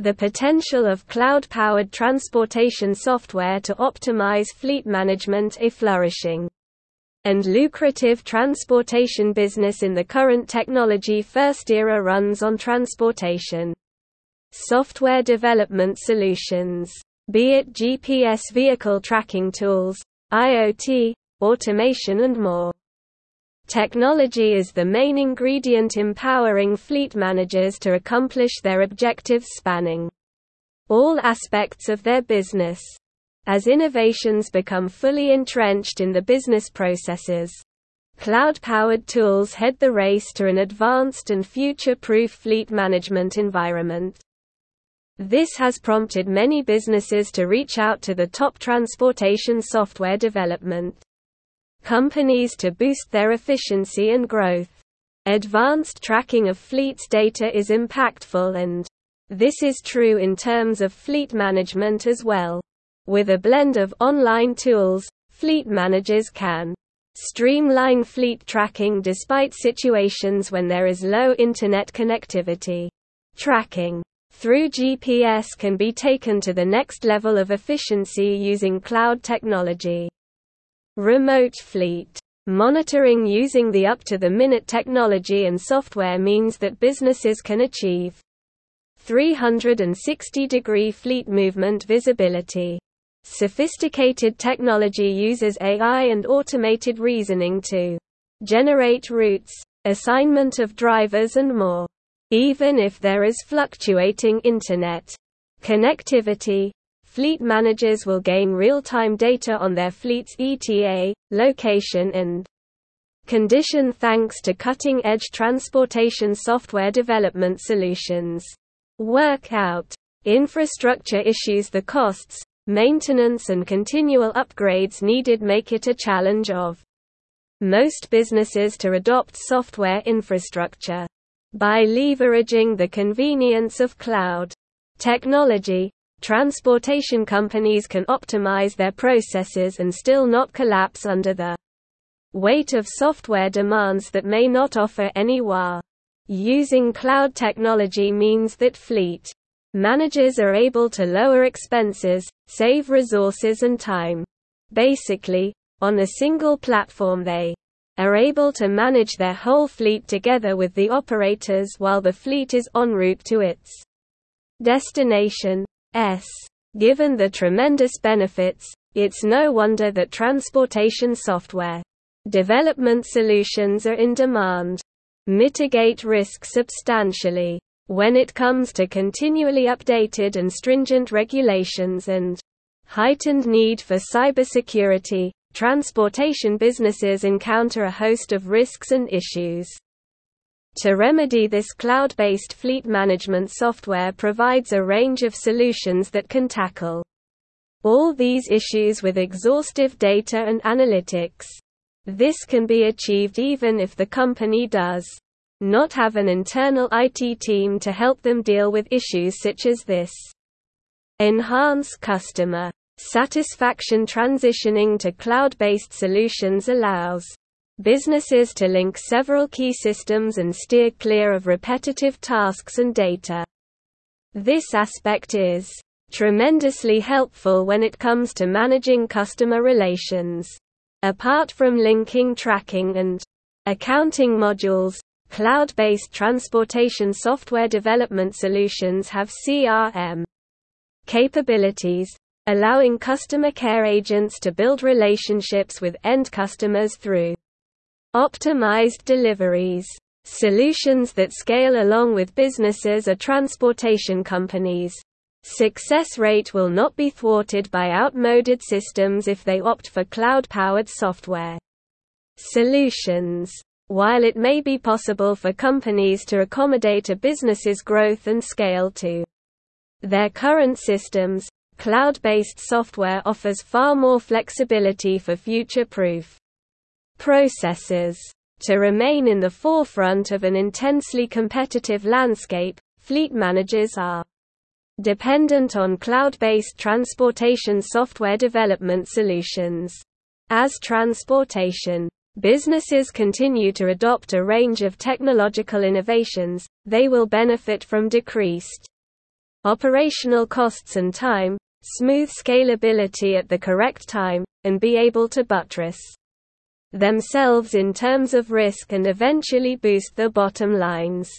The potential of cloud-powered transportation software to optimize fleet management a flourishing and lucrative transportation business in the current technology-first era runs on transportation software development solutions, be it GPS vehicle tracking tools, IoT, automation and more. Technology is the main ingredient empowering fleet managers to accomplish their objectives spanning all aspects of their business. As innovations become fully entrenched in the business processes, cloud-powered tools head the race to an advanced and future-proof fleet management environment. This has prompted many businesses to reach out to the top transportation software development companies to boost their efficiency and growth. Advanced tracking of fleet's data is impactful and this is true in terms of fleet management as well. With a blend of online tools, fleet managers can streamline fleet tracking despite situations when there is low internet connectivity. Tracking through GPS can be taken to the next level of efficiency using cloud technology. Remote fleet monitoring using the up-to-the-minute technology and software means that businesses can achieve 360-degree fleet movement visibility. Sophisticated technology uses AI and automated reasoning to generate routes, assignment of drivers and more. Even if there is fluctuating internet connectivity, fleet managers will gain real-time data on their fleet's ETA, location and condition thanks to cutting-edge transportation software development solutions. Work out infrastructure issues the costs, maintenance and continual upgrades needed make it a challenge of most businesses to adopt software infrastructure. By leveraging the convenience of cloud technology, Transportation companies can optimize their processes and still not collapse under the weight of software demands that may not offer any WA. Using cloud technology means that fleet managers are able to lower expenses, save resources and time. Basically, on a single platform they are able to manage their whole fleet together with the operators while the fleet is en route to its destination. S. Given the tremendous benefits, it's no wonder that transportation software development solutions are in demand. Mitigate risk substantially. When it comes to continually updated and stringent regulations and heightened need for cybersecurity, transportation businesses encounter a host of risks and issues. To remedy this cloud-based fleet management software provides a range of solutions that can tackle all these issues with exhaustive data and analytics. This can be achieved even if the company does not have an internal IT team to help them deal with issues such as this. Enhance customer satisfaction transitioning to cloud-based solutions allows businesses to link several key systems and steer clear of repetitive tasks and data. This aspect is tremendously helpful when it comes to managing customer relations. Apart from linking tracking and accounting modules, cloud-based transportation software development solutions have CRM capabilities, allowing customer care agents to build relationships with end customers through Optimized deliveries. Solutions that scale along with businesses or transportation companies. Success rate will not be thwarted by outmoded systems if they opt for cloud-powered software. Solutions. While it may be possible for companies to accommodate a business's growth and scale to their current systems, cloud-based software offers far more flexibility for future-proof processes. To remain in the forefront of an intensely competitive landscape, fleet managers are dependent on cloud-based transportation software development solutions. As transportation businesses continue to adopt a range of technological innovations, they will benefit from decreased operational costs and time, smooth scalability at the correct time, and be able to buttress themselves in terms of risk and eventually boost the bottom lines.